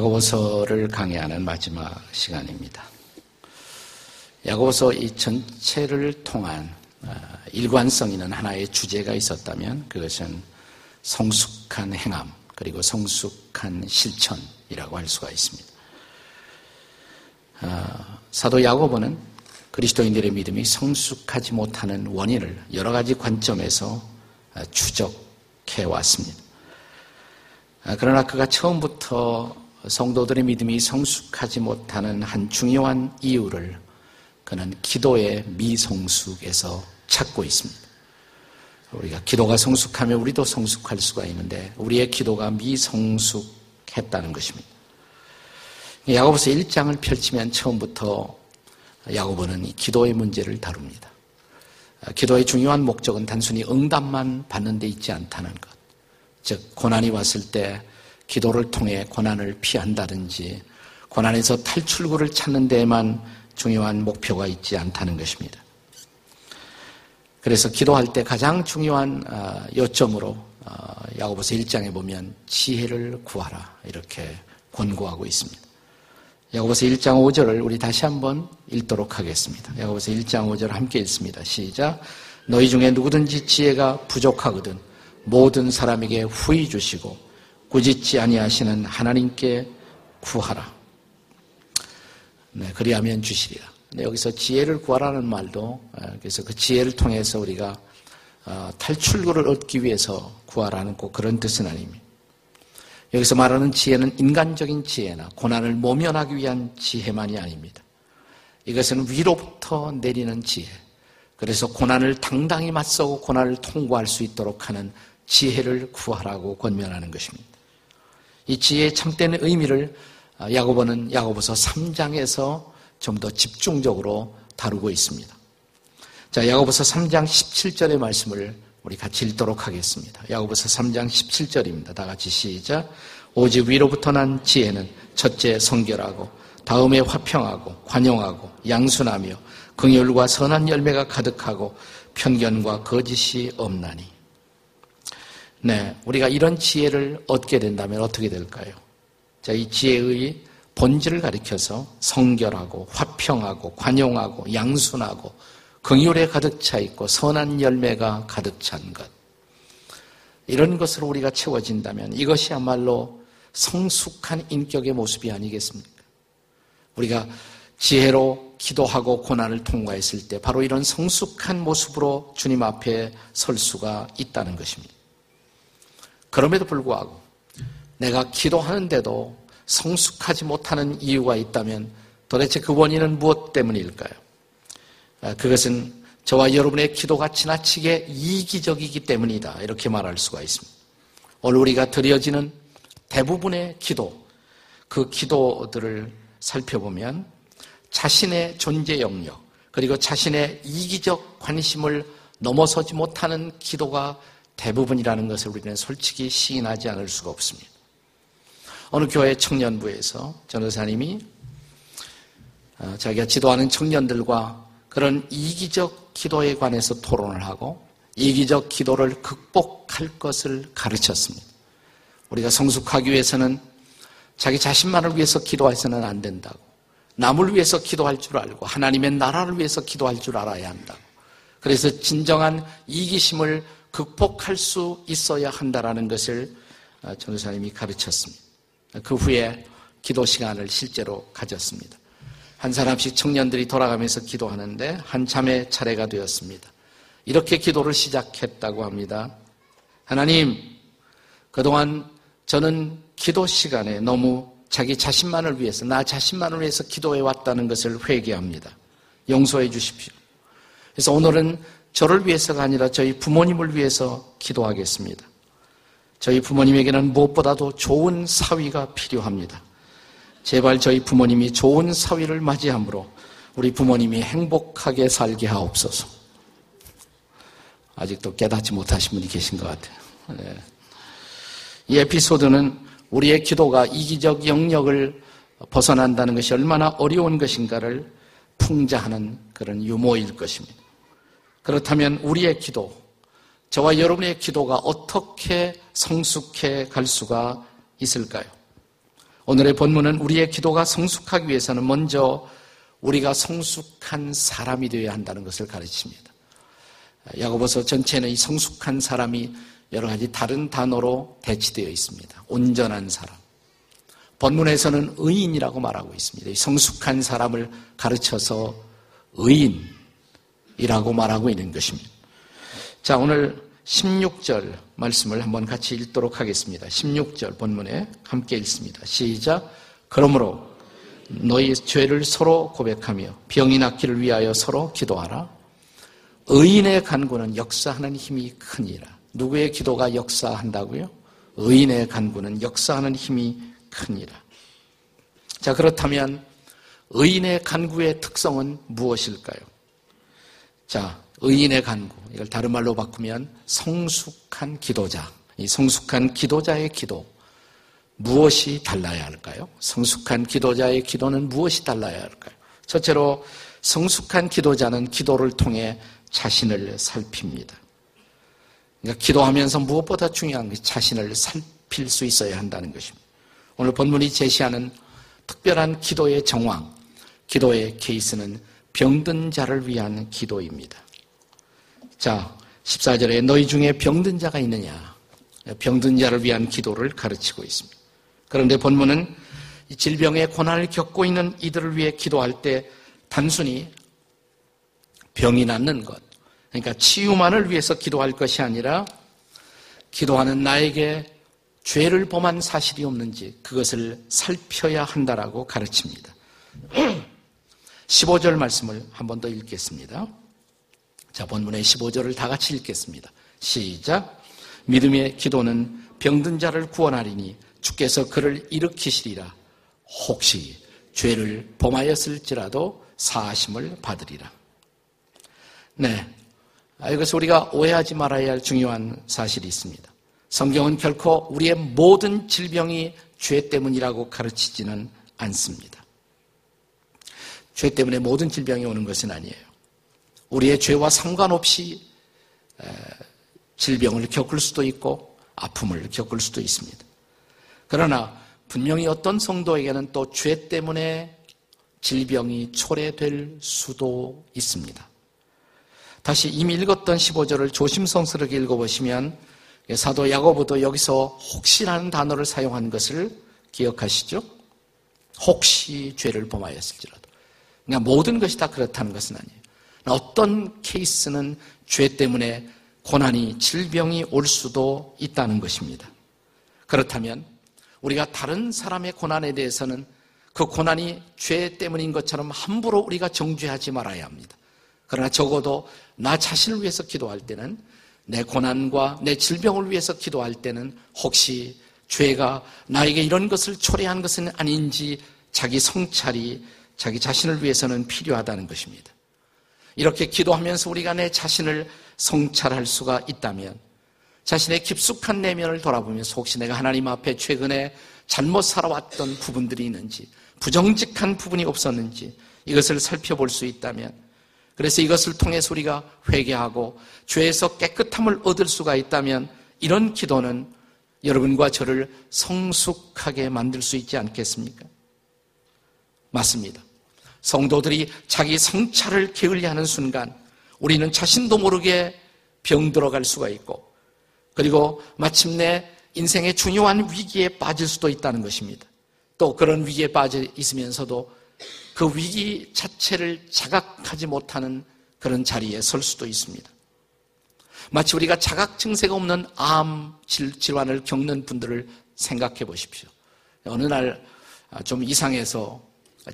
야고보서를 강의하는 마지막 시간입니다. 야고보서 이 전체를 통한 아, 일관성 있는 하나의 주제가 있었다면 그것은 성숙한 행함 그리고 성숙한 실천이라고 할 수가 있습니다. 아, 사도 야고보는 그리스도인들의 믿음이 성숙하지 못하는 원인을 여러 가지 관점에서 아, 추적해 왔습니다. 그러나 그가 처음부터 성도들의 믿음이 성숙하지 못하는 한 중요한 이유를 그는 기도의 미성숙에서 찾고 있습니다. 우리가 기도가 성숙하면 우리도 성숙할 수가 있는데 우리의 기도가 미성숙했다는 것입니다. 야고보서 1장을 펼치면 처음부터 야고보는 이 기도의 문제를 다룹니다. 기도의 중요한 목적은 단순히 응답만 받는 데 있지 않다는 것. 즉 고난이 왔을 때 기도를 통해 고난을 피한다든지 고난에서 탈출구를 찾는 데에만 중요한 목표가 있지 않다는 것입니다. 그래서 기도할 때 가장 중요한 어, 요점으로 어, 야고보서 1장에 보면 지혜를 구하라 이렇게 권고하고 있습니다. 야고보서 1장 5절을 우리 다시 한번 읽도록 하겠습니다. 야고보서 1장 5절 함께 읽습니다. 시작. 너희 중에 누구든지 지혜가 부족하거든 모든 사람에게 후히 주시고 꾸짖지 아니하시는 하나님께 구하라. 네, 그리하면 주시리라. 네, 여기서 지혜를 구하라는 말도 어, 그래서 그 지혜를 통해서 우리가 어, 탈출구를 얻기 위해서 구하라는 꼭 그런 뜻은 아닙니다. 여기서 말하는 지혜는 인간적인 지혜나 고난을 모면하기 위한 지혜만이 아닙니다. 이것은 위로부터 내리는 지혜. 그래서 고난을 당당히 맞서고 고난을 통과할 수 있도록 하는 지혜를 구하라고 권면하는 것입니다. 이 지혜의 참된 의미를 아, 야고보는 야고보서 3장에서 좀 더 집중적으로 다루고 있습니다. 자, 야고보서 3장 17절의 말씀을 우리 같이 읽도록 하겠습니다. 야고보서 3장 17절입니다. 다 같이 시작. 오직 위로부터 난 지혜는 첫째 성결하고 다음에 화평하고 관용하고 양순하며 긍휼과 선한 열매가 가득하고 편견과 거짓이 없나니 네, 우리가 이런 지혜를 얻게 된다면 어떻게 될까요? 자, 이 지혜의 본질을 가리켜서 성결하고 화평하고 관용하고 양순하고 긍휼에 가득 차 있고 선한 열매가 가득 찬 것. 이런 것으로 우리가 채워진다면 이것이야말로 성숙한 인격의 모습이 아니겠습니까? 우리가 지혜로 기도하고 고난을 통과했을 때 바로 이런 성숙한 모습으로 주님 앞에 설 수가 있다는 것입니다. 그럼에도 불구하고 내가 기도하는데도 성숙하지 못하는 이유가 있다면 도대체 그 원인은 무엇 때문일까요? 아, 그것은 저와 여러분의 기도가 지나치게 이기적이기 때문이다. 이렇게 말할 수가 있습니다. 오늘 우리가 드려지는 대부분의 기도, 그 기도들을 살펴보면 자신의 존재 영역, 그리고 자신의 이기적 관심을 넘어서지 못하는 기도가 대부분이라는 것을 우리는 솔직히 시인하지 않을 수가 없습니다. 어느 교회 청년부에서 전도사님이 어, 자기가 지도하는 청년들과 그런 이기적 기도에 관해서 토론을 하고 이기적 기도를 극복할 것을 가르쳤습니다. 우리가 성숙하기 위해서는 자기 자신만을 위해서 기도해서는 안 된다고. 남을 위해서 기도할 줄 알고 하나님의 나라를 위해서 기도할 줄 알아야 한다고. 그래서 진정한 이기심을 극복할 수 있어야 한다라는 것을 어, 전도사님이 가르쳤습니다. 그 후에 기도 시간을 실제로 가졌습니다. 한 사람씩 청년들이 돌아가면서 기도하는데 한참의 차례가 되었습니다. 이렇게 기도를 시작했다고 합니다. 하나님, 그동안 저는 기도 시간에 너무 자기 자신만을 위해서, 나 자신만을 위해서 기도해 왔다는 것을 회개합니다. 용서해 주십시오. 그래서 오늘은 저를 위해서가 아니라 저희 부모님을 위해서 기도하겠습니다. 저희 부모님에게는 무엇보다도 좋은 사위가 필요합니다. 제발 저희 부모님이 좋은 사위를 맞이함으로 우리 부모님이 행복하게 살게 하옵소서. 아직도 깨닫지 못하신 분이 계신 것 같아요. 네. 이 에피소드는 우리의 기도가 이기적 영역을 벗어난다는 것이 얼마나 어려운 것인가를 풍자하는 그런 유모일 것입니다. 그렇다면 우리의 기도, 저와 여러분의 기도가 어떻게 성숙해 갈 수가 있을까요? 오늘의 본문은 우리의 기도가 성숙하기 위해서는 먼저 우리가 성숙한 사람이 되어야 한다는 것을 가르칩니다. 야고보서 전체는 이 성숙한 사람이 여러 가지 다른 단어로 대치되어 있습니다. 온전한 사람. 본문에서는 의인이라고 말하고 있습니다. 성숙한 사람을 가르쳐서 의인 이라고 말하고 있는 것입니다. 자, 오늘 16절 말씀을 한번 같이 읽도록 하겠습니다. 16절 본문에 함께 읽습니다. 시작. 그러므로 너희 죄를 서로 고백하며 병이 낫기를 위하여 서로 기도하라. 의인의 간구는 역사하는 힘이 크니라. 누구의 기도가 역사한다고요? 의인의 간구는 역사하는 힘이 크니라. 자, 그렇다면 의인의 간구의 특성은 무엇일까요? 자, 의인의 간구. 이걸 다른 말로 바꾸면 성숙한 기도자. 이 성숙한 기도자의 기도. 무엇이 달라야 할까요? 성숙한 기도자의 기도는 무엇이 달라야 할까요? 첫째로 성숙한 기도자는 기도를 통해 자신을 살핍니다. 그러니까 기도하면서 무엇보다 중요한 게 자신을 살필 수 있어야 한다는 것입니다. 오늘 본문이 제시하는 특별한 기도의 정황, 기도의 케이스는 병든 자를 위한 기도입니다. 자, 14절에 너희 중에 병든 자가 있느냐? 병든 자를 위한 기도를 가르치고 있습니다. 그런데 본문은 질병의 고난을 겪고 있는 이들을 위해 기도할 때 단순히 병이 낫는 것, 그러니까 치유만을 위해서 기도할 것이 아니라 기도하는 나에게 죄를 범한 사실이 없는지 그것을 살펴야 한다라고 가르칩니다. 15절 말씀을 한 번 더 읽겠습니다. 자, 본문의 15절을 다 같이 읽겠습니다. 시작. 믿음의 기도는 병든 자를 구원하리니 주께서 그를 일으키시리라. 혹시 죄를 범하였을지라도 사하심을 받으리라. 네. 이것은 우리가 오해하지 말아야 할 중요한 사실이 있습니다. 성경은 결코 우리의 모든 질병이 죄 때문이라고 가르치지는 않습니다. 죄 때문에 모든 질병이 오는 것은 아니에요. 우리의 죄와 상관없이 질병을 겪을 수도 있고 아픔을 겪을 수도 있습니다. 그러나 분명히 어떤 성도에게는 또 죄 때문에 질병이 초래될 수도 있습니다. 다시 이미 읽었던 15절을 조심성스럽게 읽어보시면 사도 야고보도 여기서 혹시라는 단어를 사용한 것을 기억하시죠? 혹시 죄를 범하였을지라도. 그러니까 모든 것이 다 그렇다는 것은 아니에요. 어떤 케이스는 죄 때문에 고난이, 질병이 올 수도 있다는 것입니다. 그렇다면 우리가 다른 사람의 고난에 대해서는 그 고난이 죄 때문인 것처럼 함부로 우리가 정죄하지 말아야 합니다. 그러나 적어도 나 자신을 위해서 기도할 때는 내 고난과 내 질병을 위해서 기도할 때는 혹시 죄가 나에게 이런 것을 초래한 것은 아닌지 자기 성찰이 자기 자신을 위해서는 필요하다는 것입니다. 이렇게 기도하면서 우리가 내 자신을 성찰할 수가 있다면 자신의 깊숙한 내면을 돌아보면서 혹시 내가 하나님 앞에 최근에 잘못 살아왔던 부분들이 있는지 부정직한 부분이 없었는지 이것을 살펴볼 수 있다면 그래서 이것을 통해서 우리가 회개하고 죄에서 깨끗함을 얻을 수가 있다면 이런 기도는 여러분과 저를 성숙하게 만들 수 있지 않겠습니까? 맞습니다. 성도들이 자기 성찰을 게을리하는 순간 우리는 자신도 모르게 병들어갈 수가 있고 그리고 마침내 인생의 중요한 위기에 빠질 수도 있다는 것입니다. 또 그런 위기에 빠져 있으면서도 그 위기 자체를 자각하지 못하는 그런 자리에 설 수도 있습니다. 마치 우리가 자각 증세가 없는 암 질환을 겪는 분들을 생각해 보십시오. 어느 날 좀 이상해서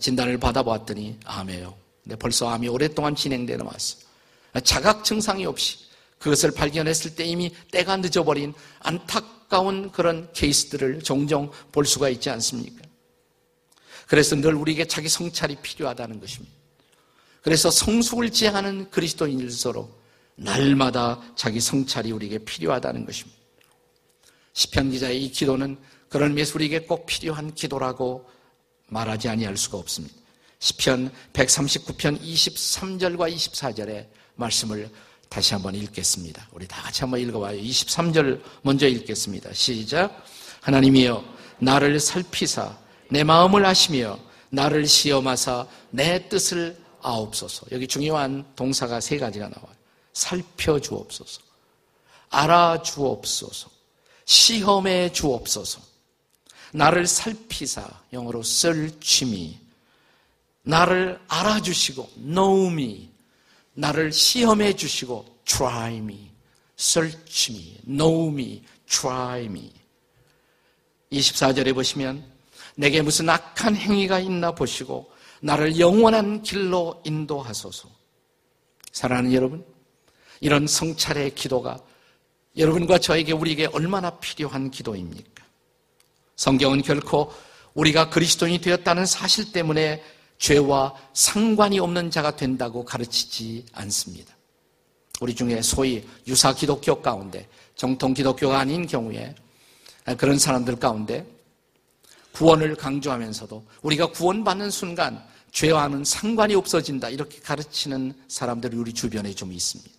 진단을 받아보았더니 암이에요. 근데 벌써 암이 오랫동안 진행되어 왔어. 자각 증상이 없이 그것을 발견했을 때 이미 때가 늦어버린 안타까운 그런 케이스들을 종종 볼 수가 있지 않습니까? 그래서 늘 우리에게 자기 성찰이 필요하다는 것입니다. 그래서 성숙을 지향하는 그리스도인일서로 날마다 자기 성찰이 우리에게 필요하다는 것입니다. 시편 기자의 이 기도는 그런 의미에서 우리에게 꼭 필요한 기도라고 말하지 아니할 수가 없습니다. 시편 139편 23절과 24절의 말씀을 다시 한번 읽겠습니다. 우리 다 같이 한번 읽어봐요. 23절 먼저 읽겠습니다. 시작. 하나님이여 나를 살피사 내 마음을 아시며 나를 시험하사 내 뜻을 아옵소서. 여기 중요한 동사가 세 가지가 나와요. 살펴주옵소서. 알아주옵소서. 시험해 주옵소서. 나를 살피사, 영어로 search me. 나를 알아주시고, know me. 나를 시험해 주시고, try me. search me, know me, try me. 24절에 보시면, 내게 무슨 악한 행위가 있나 보시고, 나를 영원한 길로 인도하소서. 사랑하는 여러분, 이런 성찰의 기도가 여러분과 저에게 우리에게 얼마나 필요한 기도입니까? 성경은 결코 우리가 그리스도인이 되었다는 사실 때문에 죄와 상관이 없는 자가 된다고 가르치지 않습니다. 우리 중에 소위 유사 기독교 가운데 정통 기독교가 아닌 경우에 그런 사람들 가운데 구원을 강조하면서도 우리가 구원받는 순간 죄와는 상관이 없어진다 이렇게 가르치는 사람들이 우리 주변에 좀 있습니다.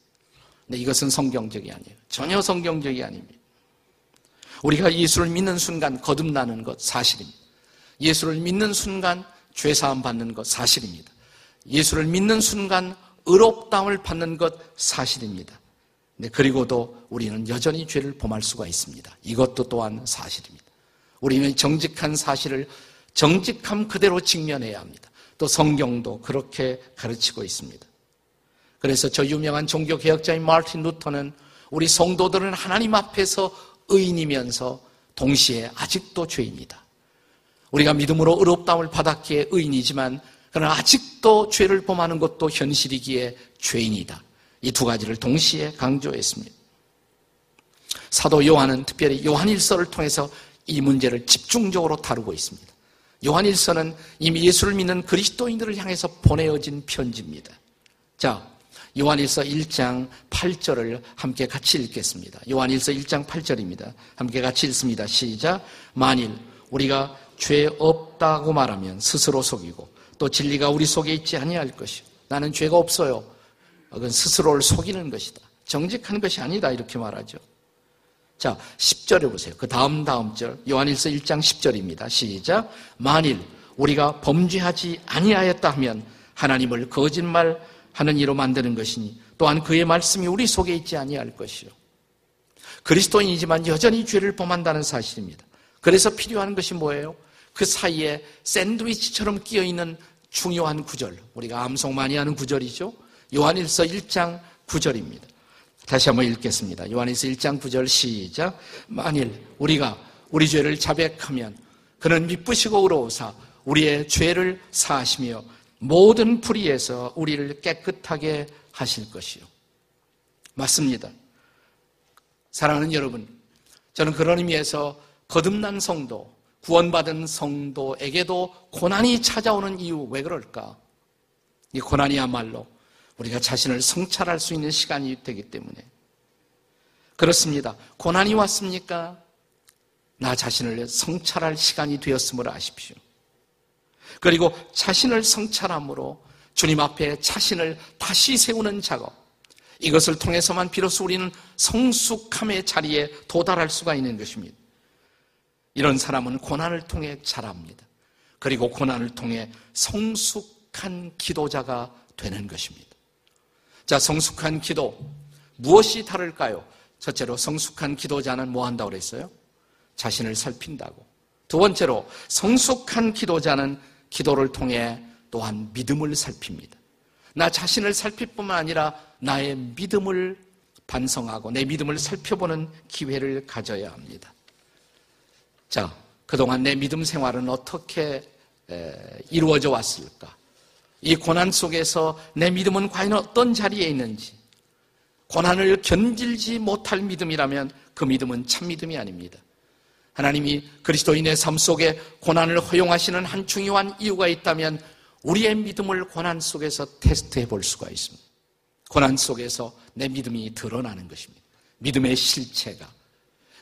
근데 이것은 성경적이 아니에요. 전혀 성경적이 아닙니다. 우리가 예수를 믿는 순간 거듭나는 것 사실입니다. 예수를 믿는 순간 죄사함 받는 것 사실입니다. 예수를 믿는 순간 의롭다움을 받는 것 사실입니다. 네, 그리고도 우리는 여전히 죄를 범할 수가 있습니다. 이것도 또한 사실입니다. 우리는 정직한 사실을 정직함 그대로 직면해야 합니다. 또 성경도 그렇게 가르치고 있습니다. 그래서 저 유명한 종교 개혁자인 마르틴 루터는 우리 성도들은 하나님 앞에서 의인이면서 동시에 아직도 죄입니다. 우리가 믿음으로 의롭다움을 받았기에 의인이지만 그러나 아직도 죄를 범하는 것도 현실이기에 죄인이다. 이 두 가지를 동시에 강조했습니다. 사도 요한은 특별히 요한일서를 통해서 이 문제를 집중적으로 다루고 있습니다. 요한일서는 이미 예수를 믿는 그리스도인들을 향해서 보내어진 편지입니다. 자, 요한일서 1장 8절을 함께 같이 읽겠습니다. 요한일서 1장 8절입니다. 함께 같이 읽습니다. 시작. 만일 우리가 죄 없다고 말하면 스스로 속이고 또 진리가 우리 속에 있지 아니할 것이요. 나는 죄가 없어요. 그건 스스로를 속이는 것이다. 정직한 것이 아니다. 이렇게 말하죠. 자, 10절에 보세요. 그 다음 다음 절. 요한일서 1장 10절입니다. 시작. 만일 우리가 범죄하지 아니하였다 하면 하나님을 거짓말 하는 이로 만드는 것이니 또한 그의 말씀이 우리 속에 있지 아니할 것이요. 그리스도인이지만 여전히 죄를 범한다는 사실입니다. 그래서 필요한 것이 뭐예요? 그 사이에 샌드위치처럼 끼어 있는 중요한 구절. 우리가 암송 많이 하는 구절이죠. 요한일서 1장 9절입니다. 다시 한번 읽겠습니다. 요한일서 1장 9절 시작. 만일 우리가 우리 죄를 자백하면 그는 미쁘시고 의로우사 우리의 죄를 사하시며 모든 불의에서 우리를 깨끗하게 하실 것이요. 맞습니다. 사랑하는 여러분, 저는 그런 의미에서 거듭난 성도, 구원받은 성도에게도 고난이 찾아오는 이유 왜 그럴까? 이 고난이야말로 우리가 자신을 성찰할 수 있는 시간이 되기 때문에 그렇습니다. 고난이 왔습니까? 나 자신을 성찰할 시간이 되었음을 아십시오. 그리고 자신을 성찰함으로 주님 앞에 자신을 다시 세우는 작업. 이것을 통해서만 비로소 우리는 성숙함의 자리에 도달할 수가 있는 것입니다. 이런 사람은 고난을 통해 자랍니다. 그리고 고난을 통해 성숙한 기도자가 되는 것입니다. 자, 성숙한 기도. 무엇이 다를까요? 첫째로 성숙한 기도자는 뭐 한다고 그랬어요? 자신을 살핀다고. 두 번째로 성숙한 기도자는 기도를 통해 또한 믿음을 살핍니다. 나 자신을 살필 뿐만 아니라 나의 믿음을 반성하고 내 믿음을 살펴보는 기회를 가져야 합니다. 자, 그동안 내 믿음 생활은 어떻게 이루어져 왔을까? 이 고난 속에서 내 믿음은 과연 어떤 자리에 있는지, 고난을 견딜지 못할 믿음이라면 그 믿음은 참 믿음이 아닙니다. 하나님이 그리스도인의 삶 속에 고난을 허용하시는 한 중요한 이유가 있다면 우리의 믿음을 고난 속에서 테스트해 볼 수가 있습니다. 고난 속에서 내 믿음이 드러나는 것입니다. 믿음의 실체가.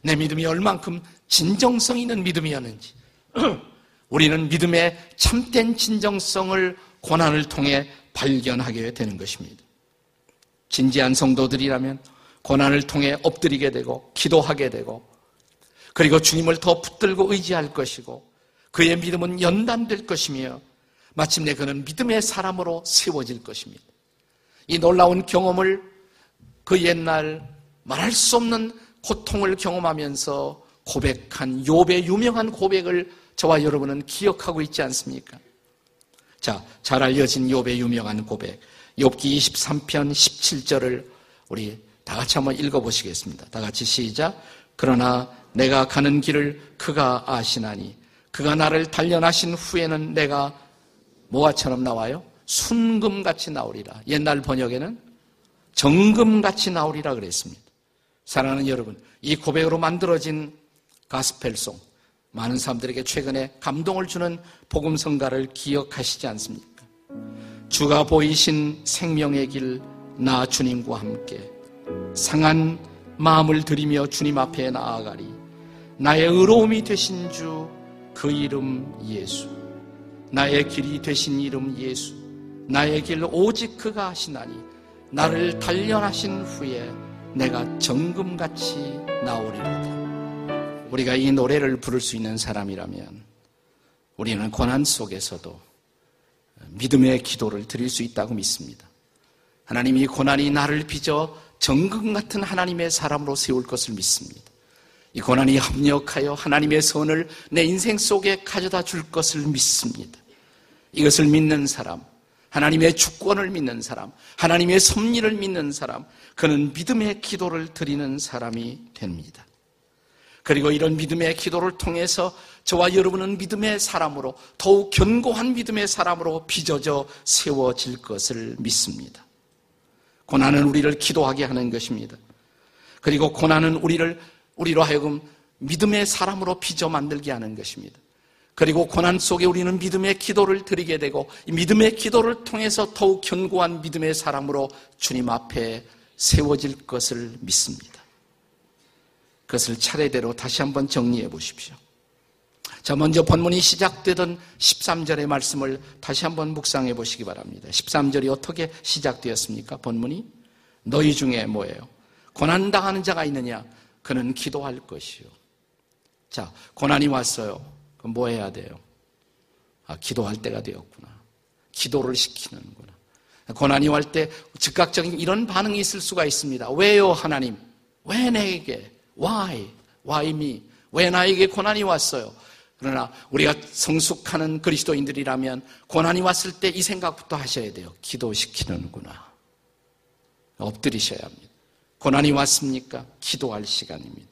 내 믿음이 얼만큼 진정성 있는 믿음이었는지. 우리는 믿음의 참된 진정성을 고난을 통해 발견하게 되는 것입니다. 진지한 성도들이라면 고난을 통해 엎드리게 되고 기도하게 되고 그리고 주님을 더 붙들고 의지할 것이고 그의 믿음은 연단될 것이며 마침내 그는 믿음의 사람으로 세워질 것입니다. 이 놀라운 경험을 그 옛날 말할 수 없는 고통을 경험하면서 고백한 욥의 유명한 고백을 저와 여러분은 기억하고 있지 않습니까? 자, 잘 알려진 욥의 유명한 고백. 욥기 23편 17절을 우리 다 같이 한번 읽어 보시겠습니다. 다 같이 시작. 그러나 내가 가는 길을 그가 아시나니 그가 나를 단련하신 후에는 내가 뭐와처럼 나와요? 순금같이 나오리라. 옛날 번역에는 정금같이 나오리라 그랬습니다. 사랑하는 여러분, 이 고백으로 만들어진 가스펠송, 많은 사람들에게 최근에 감동을 주는 복음성가를 기억하시지 않습니까? 주가 보이신 생명의 길, 나 주님과 함께 상한 마음을 들이며 주님 앞에 나아가리. 나의 의로움이 되신 주, 그 이름 예수. 나의 길이 되신 이름 예수. 나의 길 오직 그가 하시나니 나를 단련하신 후에 내가 정금같이 나오리로다. 우리가 이 노래를 부를 수 있는 사람이라면 우리는 고난 속에서도 믿음의 기도를 드릴 수 있다고 믿습니다. 하나님이 고난이 나를 빚어 정금 같은 하나님의 사람으로 세울 것을 믿습니다. 이 고난이 합력하여 하나님의 선을 내 인생 속에 가져다 줄 것을 믿습니다. 이것을 믿는 사람, 하나님의 주권을 믿는 사람, 하나님의 섭리를 믿는 사람, 그는 믿음의 기도를 드리는 사람이 됩니다. 그리고 이런 믿음의 기도를 통해서 저와 여러분은 믿음의 사람으로 더욱 견고한 믿음의 사람으로 빚어져 세워질 것을 믿습니다. 고난은 우리를 기도하게 하는 것입니다. 그리고 고난은 우리를 우리로 하여금 믿음의 사람으로 빚어 만들게 하는 것입니다. 그리고 고난 속에 우리는 믿음의 기도를 드리게 되고 믿음의 기도를 통해서 더욱 견고한 믿음의 사람으로 주님 앞에 세워질 것을 믿습니다. 그것을 차례대로 다시 한번 정리해 보십시오. 자, 먼저 본문이 시작되던 13절의 말씀을 다시 한번 묵상해 보시기 바랍니다. 13절이 어떻게 시작되었습니까? 본문이 너희 중에 뭐예요? 고난당하는 자가 있느냐? 그는 기도할 것이요. 자, 고난이 왔어요. 그럼 뭐 해야 돼요? 아, 기도할 때가 되었구나. 기도를 시키는구나. 고난이 올 때 즉각적인 이런 반응이 있을 수가 있습니다. 왜요, 하나님? 왜 내게? Why? Why me? 왜 나에게 고난이 왔어요? 그러나 우리가 성숙하는 그리스도인들이라면 고난이 왔을 때 이 생각부터 하셔야 돼요. 기도시키는구나. 엎드리셔야 합니다. 고난이 왔습니까? 기도할 시간입니다.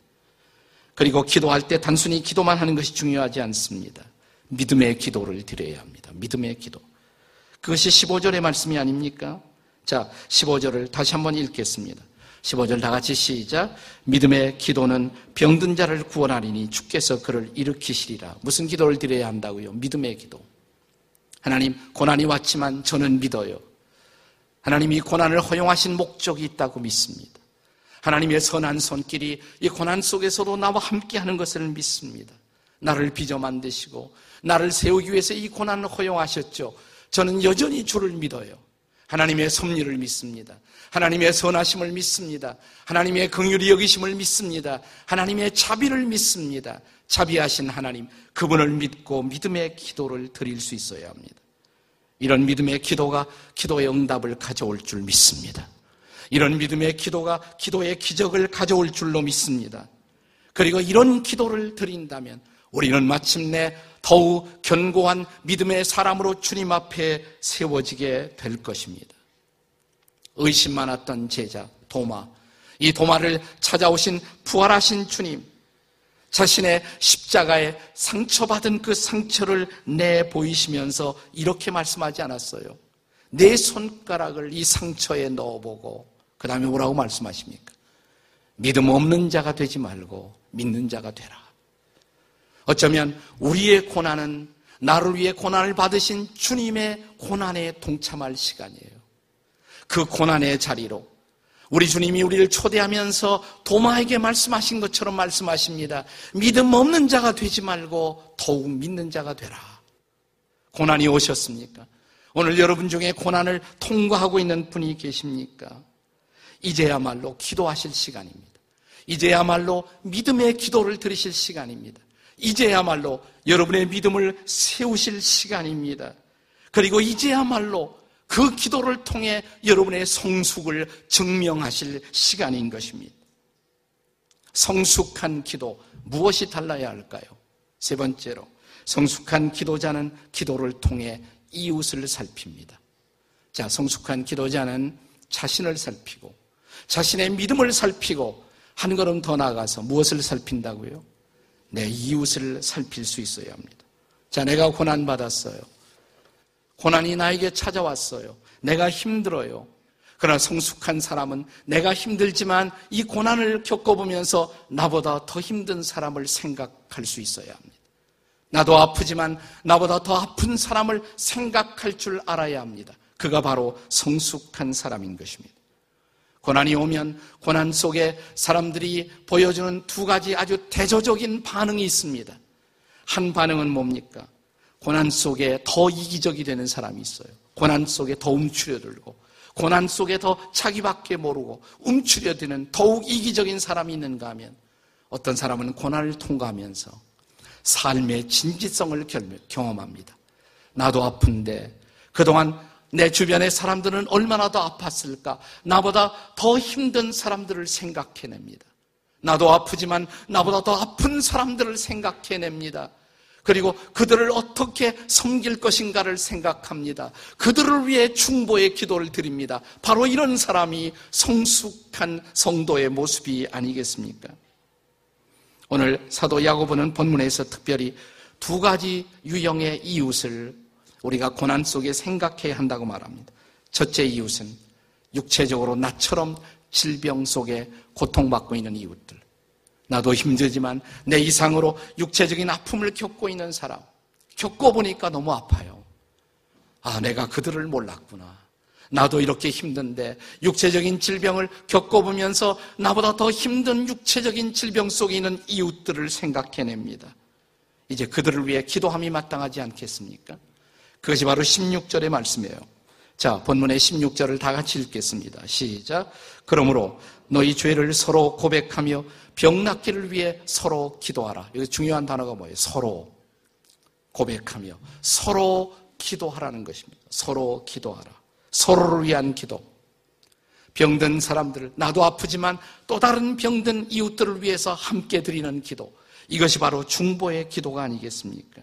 그리고 기도할 때 단순히 기도만 하는 것이 중요하지 않습니다. 믿음의 기도를 드려야 합니다. 믿음의 기도. 그것이 15절의 말씀이 아닙니까? 자, 15절을 다시 한번 읽겠습니다. 15절 다 같이 시작. 믿음의 기도는 병든 자를 구원하리니 주께서 그를 일으키시리라. 무슨 기도를 드려야 한다고요? 믿음의 기도. 하나님, 고난이 왔지만 저는 믿어요. 하나님이 고난을 허용하신 목적이 있다고 믿습니다. 하나님의 선한 손길이 이 고난 속에서도 나와 함께 하는 것을 믿습니다. 나를 빚어 만드시고 나를 세우기 위해서 이 고난을 허용하셨죠. 저는 여전히 주를 믿어요. 하나님의 섭리를 믿습니다. 하나님의 선하심을 믿습니다. 하나님의 긍휼히 여기심을 믿습니다. 하나님의 자비를 믿습니다. 자비하신 하나님, 그분을 믿고 믿음의 기도를 드릴 수 있어야 합니다. 이런 믿음의 기도가 기도의 응답을 가져올 줄 믿습니다. 이런 믿음의 기도가 기도의 기적을 가져올 줄로 믿습니다. 그리고 이런 기도를 드린다면 우리는 마침내 더욱 견고한 믿음의 사람으로 주님 앞에 세워지게 될 것입니다. 의심 많았던 제자 도마, 이 도마를 찾아오신 부활하신 주님, 자신의 십자가에 상처받은 그 상처를 내 보이시면서 이렇게 말씀하지 않았어요. 내 손가락을 이 상처에 넣어보고, 그 다음에 뭐라고 말씀하십니까? 믿음 없는 자가 되지 말고 믿는 자가 되라. 어쩌면 우리의 고난은 나를 위해 고난을 받으신 주님의 고난에 동참할 시간이에요. 그 고난의 자리로 우리 주님이 우리를 초대하면서 도마에게 말씀하신 것처럼 말씀하십니다. 믿음 없는 자가 되지 말고 더욱 믿는 자가 되라. 고난이 오셨습니까? 오늘 여러분 중에 고난을 통과하고 있는 분이 계십니까? 이제야말로 기도하실 시간입니다. 이제야말로 믿음의 기도를 드리실 시간입니다. 이제야말로 여러분의 믿음을 세우실 시간입니다. 그리고 이제야말로 그 기도를 통해 여러분의 성숙을 증명하실 시간인 것입니다. 성숙한 기도, 무엇이 달라야 할까요? 세 번째로, 성숙한 기도자는 기도를 통해 이웃을 살핍니다. 자, 성숙한 기도자는 자신을 살피고, 자신의 믿음을 살피고, 한 걸음 더 나아가서 무엇을 살핀다고요? 내 이웃을 살필 수 있어야 합니다. 자, 내가 고난받았어요. 고난이 나에게 찾아왔어요. 내가 힘들어요. 그러나 성숙한 사람은 내가 힘들지만 이 고난을 겪어보면서 나보다 더 힘든 사람을 생각할 수 있어야 합니다. 나도 아프지만 나보다 더 아픈 사람을 생각할 줄 알아야 합니다. 그가 바로 성숙한 사람인 것입니다. 고난이 오면 고난 속에 사람들이 보여주는 두 가지 아주 대조적인 반응이 있습니다. 한 반응은 뭡니까? 고난 속에 더 이기적이 되는 사람이 있어요. 고난 속에 더 움츠려들고, 고난 속에 더 자기밖에 모르고 움츠려드는 더욱 이기적인 사람이 있는가 하면 어떤 사람은 고난을 통과하면서 삶의 진지성을 경험합니다. 나도 아픈데 그동안 내 주변의 사람들은 얼마나 더 아팠을까? 나보다 더 힘든 사람들을 생각해냅니다. 나도 아프지만 나보다 더 아픈 사람들을 생각해냅니다. 그리고 그들을 어떻게 섬길 것인가를 생각합니다. 그들을 위해 중보의 기도를 드립니다. 바로 이런 사람이 성숙한 성도의 모습이 아니겠습니까? 오늘 사도 야고보는 본문에서 특별히 두 가지 유형의 이웃을 우리가 고난 속에 생각해야 한다고 말합니다. 첫째 이웃은 육체적으로 나처럼 질병 속에 고통받고 있는 이웃들. 나도 힘들지만 내 이상으로 육체적인 아픔을 겪고 있는 사람. 겪어보니까 너무 아파요. 아, 내가 그들을 몰랐구나. 나도 이렇게 힘든데 육체적인 질병을 겪어보면서 나보다 더 힘든 육체적인 질병 속에 있는 이웃들을 생각해냅니다. 이제 그들을 위해 기도함이 마땅하지 않겠습니까? 그것이 바로 16절의 말씀이에요. 자, 본문의 16절을 다 같이 읽겠습니다. 시작. 그러므로 너희 죄를 서로 고백하며 병 낫기를 위해 서로 기도하라. 여기 중요한 단어가 뭐예요? 서로 고백하며 서로 기도하라는 것입니다. 서로 기도하라. 서로를 위한 기도. 병든 사람들, 나도 아프지만 또 다른 병든 이웃들을 위해서 함께 드리는 기도. 이것이 바로 중보의 기도가 아니겠습니까?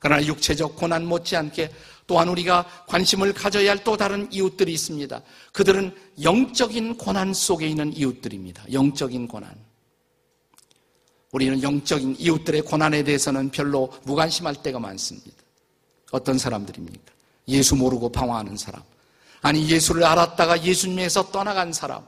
그러나 육체적 고난 못지않게 또한 우리가 관심을 가져야 할 또 다른 이웃들이 있습니다. 그들은 영적인 고난 속에 있는 이웃들입니다. 영적인 고난. 우리는 영적인 이웃들의 고난에 대해서는 별로 무관심할 때가 많습니다. 어떤 사람들입니까? 예수 모르고 방황하는 사람. 아니, 예수를 알았다가 예수님에서 떠나간 사람.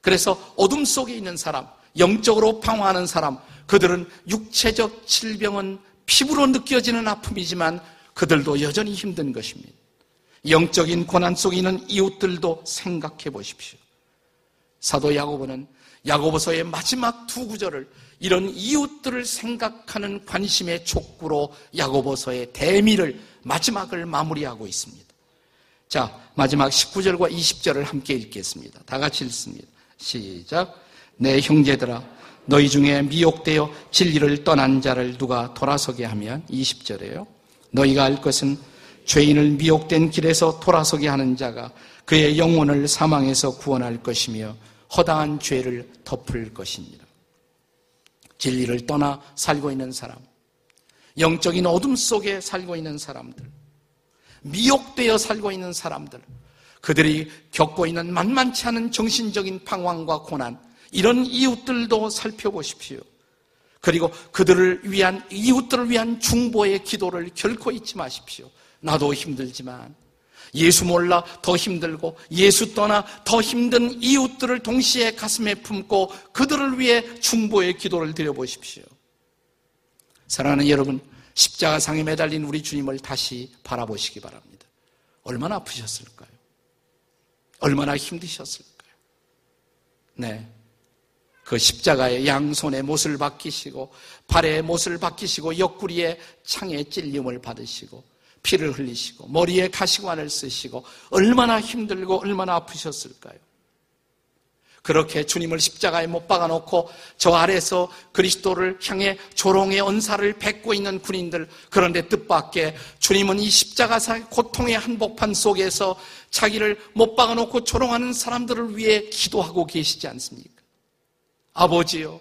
그래서 어둠 속에 있는 사람. 영적으로 방황하는 사람. 그들은 육체적 질병은 피부로 느껴지는 아픔이지만 그들도 여전히 힘든 것입니다. 영적인 고난 속에 있는 이웃들도 생각해 보십시오. 사도 야고보는 야고보서의 마지막 두 구절을 이런 이웃들을 생각하는 관심의 촉구로 야고보서의 대미를 마지막을 마무리하고 있습니다. 자, 마지막 19절과 20절을 함께 읽겠습니다. 다 같이 읽습니다. 시작. 내 형제들아 너희 중에 미혹되어 진리를 떠난 자를 누가 돌아서게 하면 20절에요. 너희가 알 것은 죄인을 미혹된 길에서 돌아서게 하는 자가 그의 영혼을 사망해서 구원할 것이며 허다한 죄를 덮을 것입니다. 진리를 떠나 살고 있는 사람, 영적인 어둠 속에 살고 있는 사람들, 미혹되어 살고 있는 사람들, 그들이 겪고 있는 만만치 않은 정신적인 방황과 고난, 이런 이웃들도 살펴보십시오. 그리고 그들을 위한, 이웃들을 위한 중보의 기도를 결코 잊지 마십시오. 나도 힘들지만 예수 몰라 더 힘들고 예수 떠나 더 힘든 이웃들을 동시에 가슴에 품고 그들을 위해 중보의 기도를 드려보십시오. 사랑하는 여러분, 십자가상에 매달린 우리 주님을 다시 바라보시기 바랍니다. 얼마나 아프셨을까요? 얼마나 힘드셨을까요? 네. 그 십자가의 양손에 못을 박히시고 발에 못을 박히시고 옆구리에 창에 찔림을 받으시고 피를 흘리시고 머리에 가시관을 쓰시고 얼마나 힘들고 얼마나 아프셨을까요? 그렇게 주님을 십자가에 못 박아 놓고 저 아래서 그리스도를 향해 조롱의 언사를 뱉고 있는 군인들 그런데 뜻밖의 주님은 이 십자가사 고통의 한복판 속에서 자기를 못 박아 놓고 조롱하는 사람들을 위해 기도하고 계시지 않습니까? 아버지요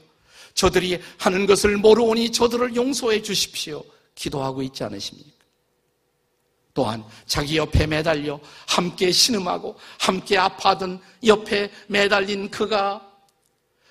저들이 하는 것을 모르오니 저들을 용서해 주십시오. 기도하고 있지 않으십니까? 또한 자기 옆에 매달려 함께 신음하고 함께 아파하던 옆에 매달린 그가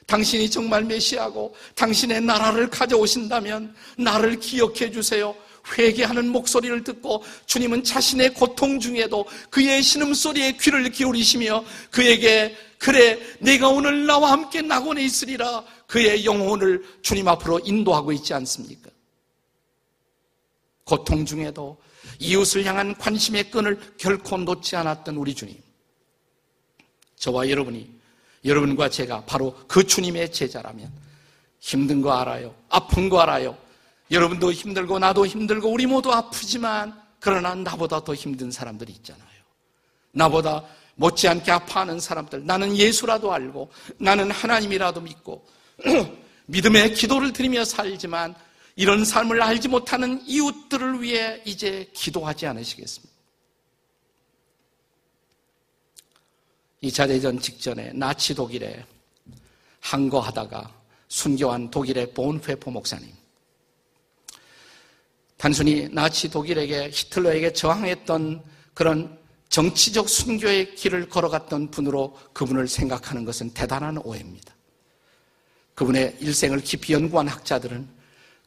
당신이 정말 메시하고 당신의 나라를 가져오신다면 나를 기억해 주세요. 회개하는 목소리를 듣고 주님은 자신의 고통 중에도 그의 신음소리에 귀를 기울이시며 그에게 그래 내가 오늘 나와 함께 낙원에 있으리라 그의 영혼을 주님 앞으로 인도하고 있지 않습니까? 고통 중에도 이웃을 향한 관심의 끈을 결코 놓지 않았던 우리 주님. 저와 여러분이, 여러분과 제가 바로 그 주님의 제자라면 힘든 거 알아요. 아픈 거 알아요. 여러분도 힘들고 나도 힘들고 우리 모두 아프지만 그러나 나보다 더 힘든 사람들이 있잖아요. 나보다 못지않게 아파하는 사람들. 나는 예수라도 알고 나는 하나님이라도 믿고 믿음의 기도를 드리며 살지만 이런 삶을 알지 못하는 이웃들을 위해 이제 기도하지 않으시겠습니까? 2차 대전 직전에 나치 독일에 항거하다가 순교한 독일의 본회포 목사님. 단순히 나치 독일에게 히틀러에게 저항했던 그런 정치적 순교의 길을 걸어갔던 분으로 그분을 생각하는 것은 대단한 오해입니다. 그분의 일생을 깊이 연구한 학자들은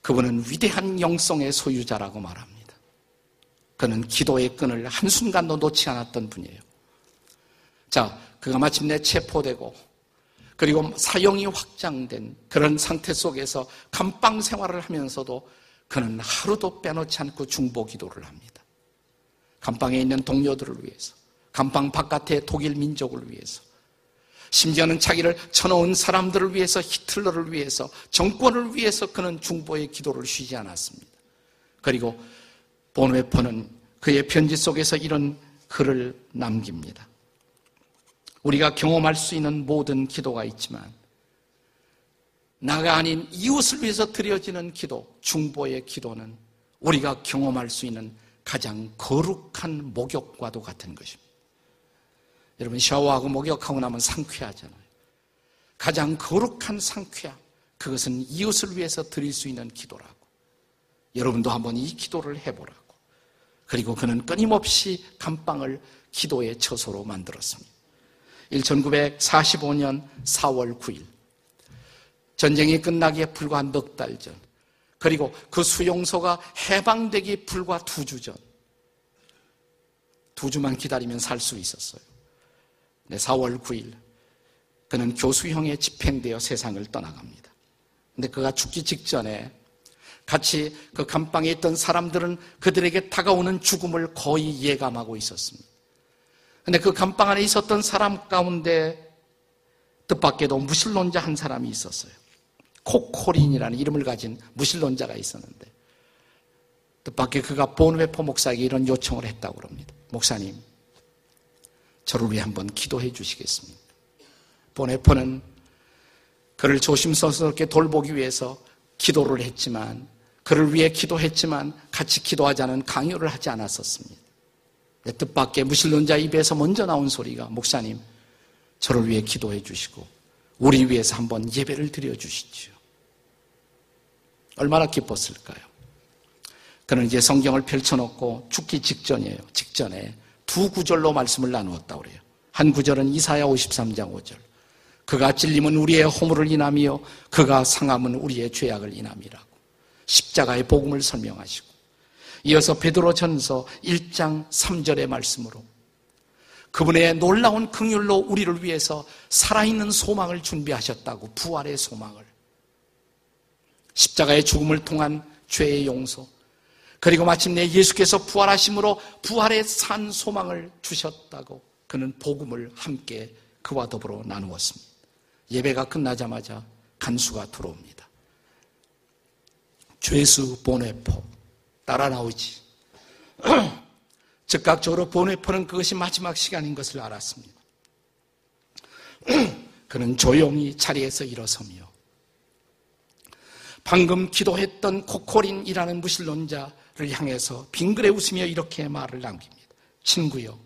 그분은 위대한 영성의 소유자라고 말합니다. 그는 기도의 끈을 한순간도 놓지 않았던 분이에요. 자, 그가 마침내 체포되고 그리고 사형이 확장된 그런 상태 속에서 감방 생활을 하면서도 그는 하루도 빼놓지 않고 중보 기도를 합니다. 감방에 있는 동료들을 위해서, 감방 바깥의 독일 민족을 위해서, 심지어는 자기를 쳐놓은 사람들을 위해서 히틀러를 위해서 정권을 위해서 그는 중보의 기도를 쉬지 않았습니다. 그리고 본웨퍼는 그의 편지 속에서 이런 글을 남깁니다. 우리가 경험할 수 있는 모든 기도가 있지만 나가 아닌 이웃을 위해서 드려지는 기도, 중보의 기도는 우리가 경험할 수 있는 가장 거룩한 목욕과도 같은 것입니다. 여러분 샤워하고 목욕하고 나면 상쾌하잖아요. 가장 거룩한 상쾌함. 그것은 이웃을 위해서 드릴 수 있는 기도라고. 여러분도 한번 이 기도를 해보라고. 그리고 그는 끊임없이 감방을 기도의 처소로 만들었습니다. 1945년 4월 9일. 전쟁이 끝나기에 불과 넉달 전. 그리고 그 수용소가 해방되기 불과 두 주 전. 두 주만 기다리면 살 수 있었어요. 4월 9일 그는 교수형에 집행되어 세상을 떠나갑니다. 근데 그가 죽기 직전에 같이 그 감방에 있던 사람들은 그들에게 다가오는 죽음을 거의 예감하고 있었습니다. 근데 그 감방 안에 있었던 사람 가운데 뜻밖에도 무신론자 한 사람이 있었어요. 코코린이라는 이름을 가진 무신론자가 있었는데 뜻밖의 그가 본회포 목사에게 이런 요청을 했다고 합니다. 목사님, 저를 위해 한번 기도해 주시겠습니까? 보네포는 그를 조심스럽게 돌보기 위해서 기도를 했지만 그를 위해 기도했지만 같이 기도하자는 강요를 하지 않았었습니다. 뜻밖의 무신론자 입에서 먼저 나온 소리가 목사님 저를 위해 기도해 주시고 우리 위해서 한번 예배를 드려 주시죠. 얼마나 기뻤을까요? 그는 이제 성경을 펼쳐놓고 죽기 직전이에요. 직전에 두 구절로 말씀을 나누었다 그래요. 한 구절은 이사야 53장 5절. 그가 찔림은 우리의 허물을 인하며 그가 상함은 우리의 죄악을 인함이라고. 십자가의 복음을 설명하시고 이어서 베드로 전서 1장 3절의 말씀으로 그분의 놀라운 긍휼로 우리를 위해서 살아있는 소망을 준비하셨다고 부활의 소망을 십자가의 죽음을 통한 죄의 용서 그리고 마침내 예수께서 부활하심으로 부활의 산 소망을 주셨다고 그는 복음을 함께 그와 더불어 나누었습니다. 예배가 끝나자마자 간수가 들어옵니다. 죄수 보네포 따라 나오지. 즉각적으로 보네포는 그것이 마지막 시간인 것을 알았습니다. 그는 조용히 자리에서 일어서며 방금 기도했던 코코린이라는 무신론자를 향해서 빙그레 웃으며 이렇게 말을 남깁니다. 친구요.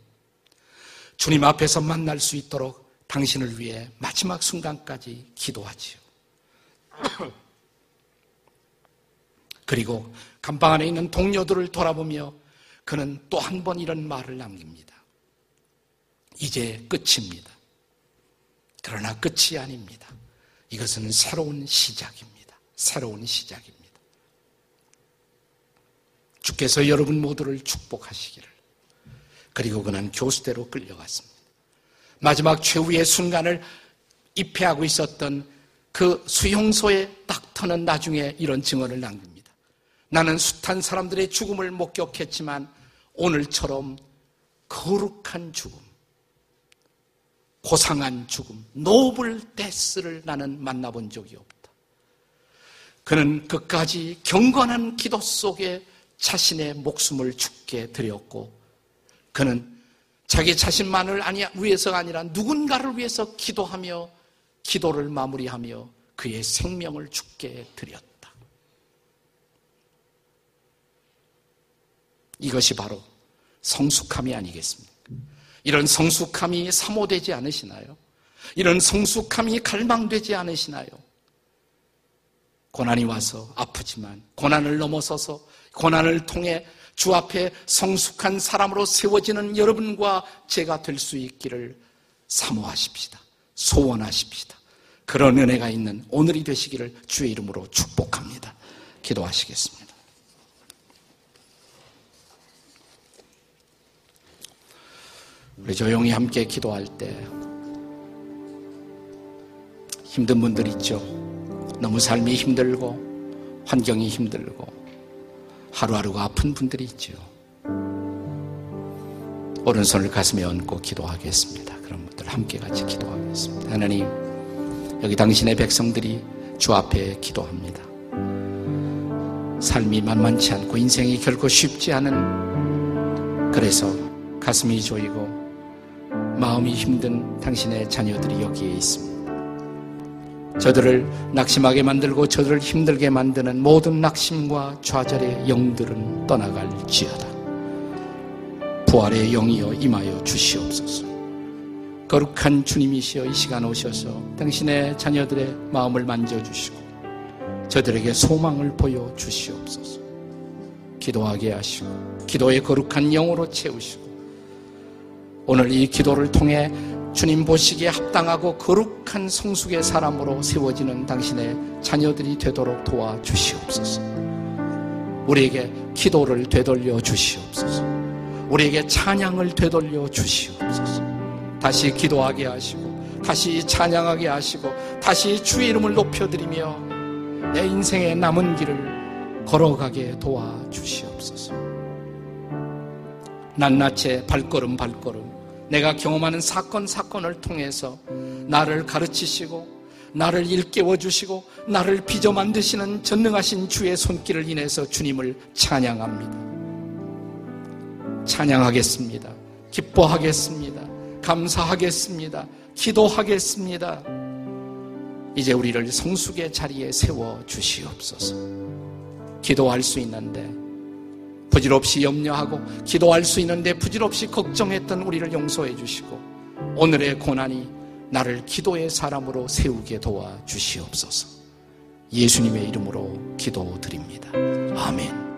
주님 앞에서 만날 수 있도록 당신을 위해 마지막 순간까지 기도하지요. 그리고 감방 안에 있는 동료들을 돌아보며 그는 또 한 번 이런 말을 남깁니다. 이제 끝입니다. 그러나 끝이 아닙니다. 이것은 새로운 시작입니다. 새로운 시작입니다. 주께서 여러분 모두를 축복하시기를. 그리고 그는 교수대로 끌려갔습니다. 마지막 최후의 순간을 입회하고 있었던 그 수용소에 딱 터는 나중에 이런 증언을 남깁니다. 나는 숱한 사람들의 죽음을 목격했지만 오늘처럼 거룩한 죽음, 고상한 죽음, 노블 데스를 나는 만나본 적이 없다. 그는 끝까지 경건한 기도 속에 자신의 목숨을 죽게 드렸고, 그는 자기 자신만을 아니, 위해서가 아니라 누군가를 위해서 기도하며 기도를 마무리하며 그의 생명을 죽게 드렸다. 이것이 바로 성숙함이 아니겠습니까? 이런 성숙함이 사모되지 않으시나요? 이런 성숙함이 갈망되지 않으시나요? 고난이 와서 아프지만 고난을 넘어서서 고난을 통해 주 앞에 성숙한 사람으로 세워지는 여러분과 제가 될 수 있기를 사모하십시다. 소원하십시다. 그런 은혜가 있는 오늘이 되시기를 주의 이름으로 축복합니다. 기도하시겠습니다. 우리 조용히 함께 기도할 때 힘든 분들 있죠. 너무 삶이 힘들고 환경이 힘들고 하루하루가 아픈 분들이 있죠. 오른손을 가슴에 얹고 기도하겠습니다. 그런 분들 함께 같이 기도하겠습니다. 하나님, 여기 당신의 백성들이 주 앞에 기도합니다. 삶이 만만치 않고 인생이 결코 쉽지 않은 그래서 가슴이 조이고 마음이 힘든 당신의 자녀들이 여기에 있습니다. 저들을 낙심하게 만들고 저들을 힘들게 만드는 모든 낙심과 좌절의 영들은 떠나갈지어다. 부활의 영이여 임하여 주시옵소서. 거룩한 주님이시여 이 시간 오셔서 당신의 자녀들의 마음을 만져주시고 저들에게 소망을 보여 주시옵소서. 기도하게 하시고 기도의 거룩한 영으로 채우시고 오늘 이 기도를 통해 주님 보시기에 합당하고 거룩한 성숙의 사람으로 세워지는 당신의 자녀들이 되도록 도와주시옵소서. 우리에게 기도를 되돌려 주시옵소서. 우리에게 찬양을 되돌려 주시옵소서. 다시 기도하게 하시고, 다시 찬양하게 하시고, 다시 주의 이름을 높여드리며 내 인생의 남은 길을 걸어가게 도와주시옵소서. 낱낱이 발걸음 발걸음 내가 경험하는 사건 사건을 통해서 나를 가르치시고 나를 일깨워 주시고 나를 빚어 만드시는 전능하신 주의 손길을 인해서 주님을 찬양합니다. 찬양하겠습니다. 기뻐하겠습니다. 감사하겠습니다. 기도하겠습니다. 이제 우리를 성숙의 자리에 세워 주시옵소서. 기도할 수 있는데 부질없이 염려하고 기도할 수 있는데 부질없이 걱정했던 우리를 용서해 주시고 오늘의 고난이 나를 기도의 사람으로 세우게 도와 주시옵소서. 예수님의 이름으로 기도드립니다. 아멘.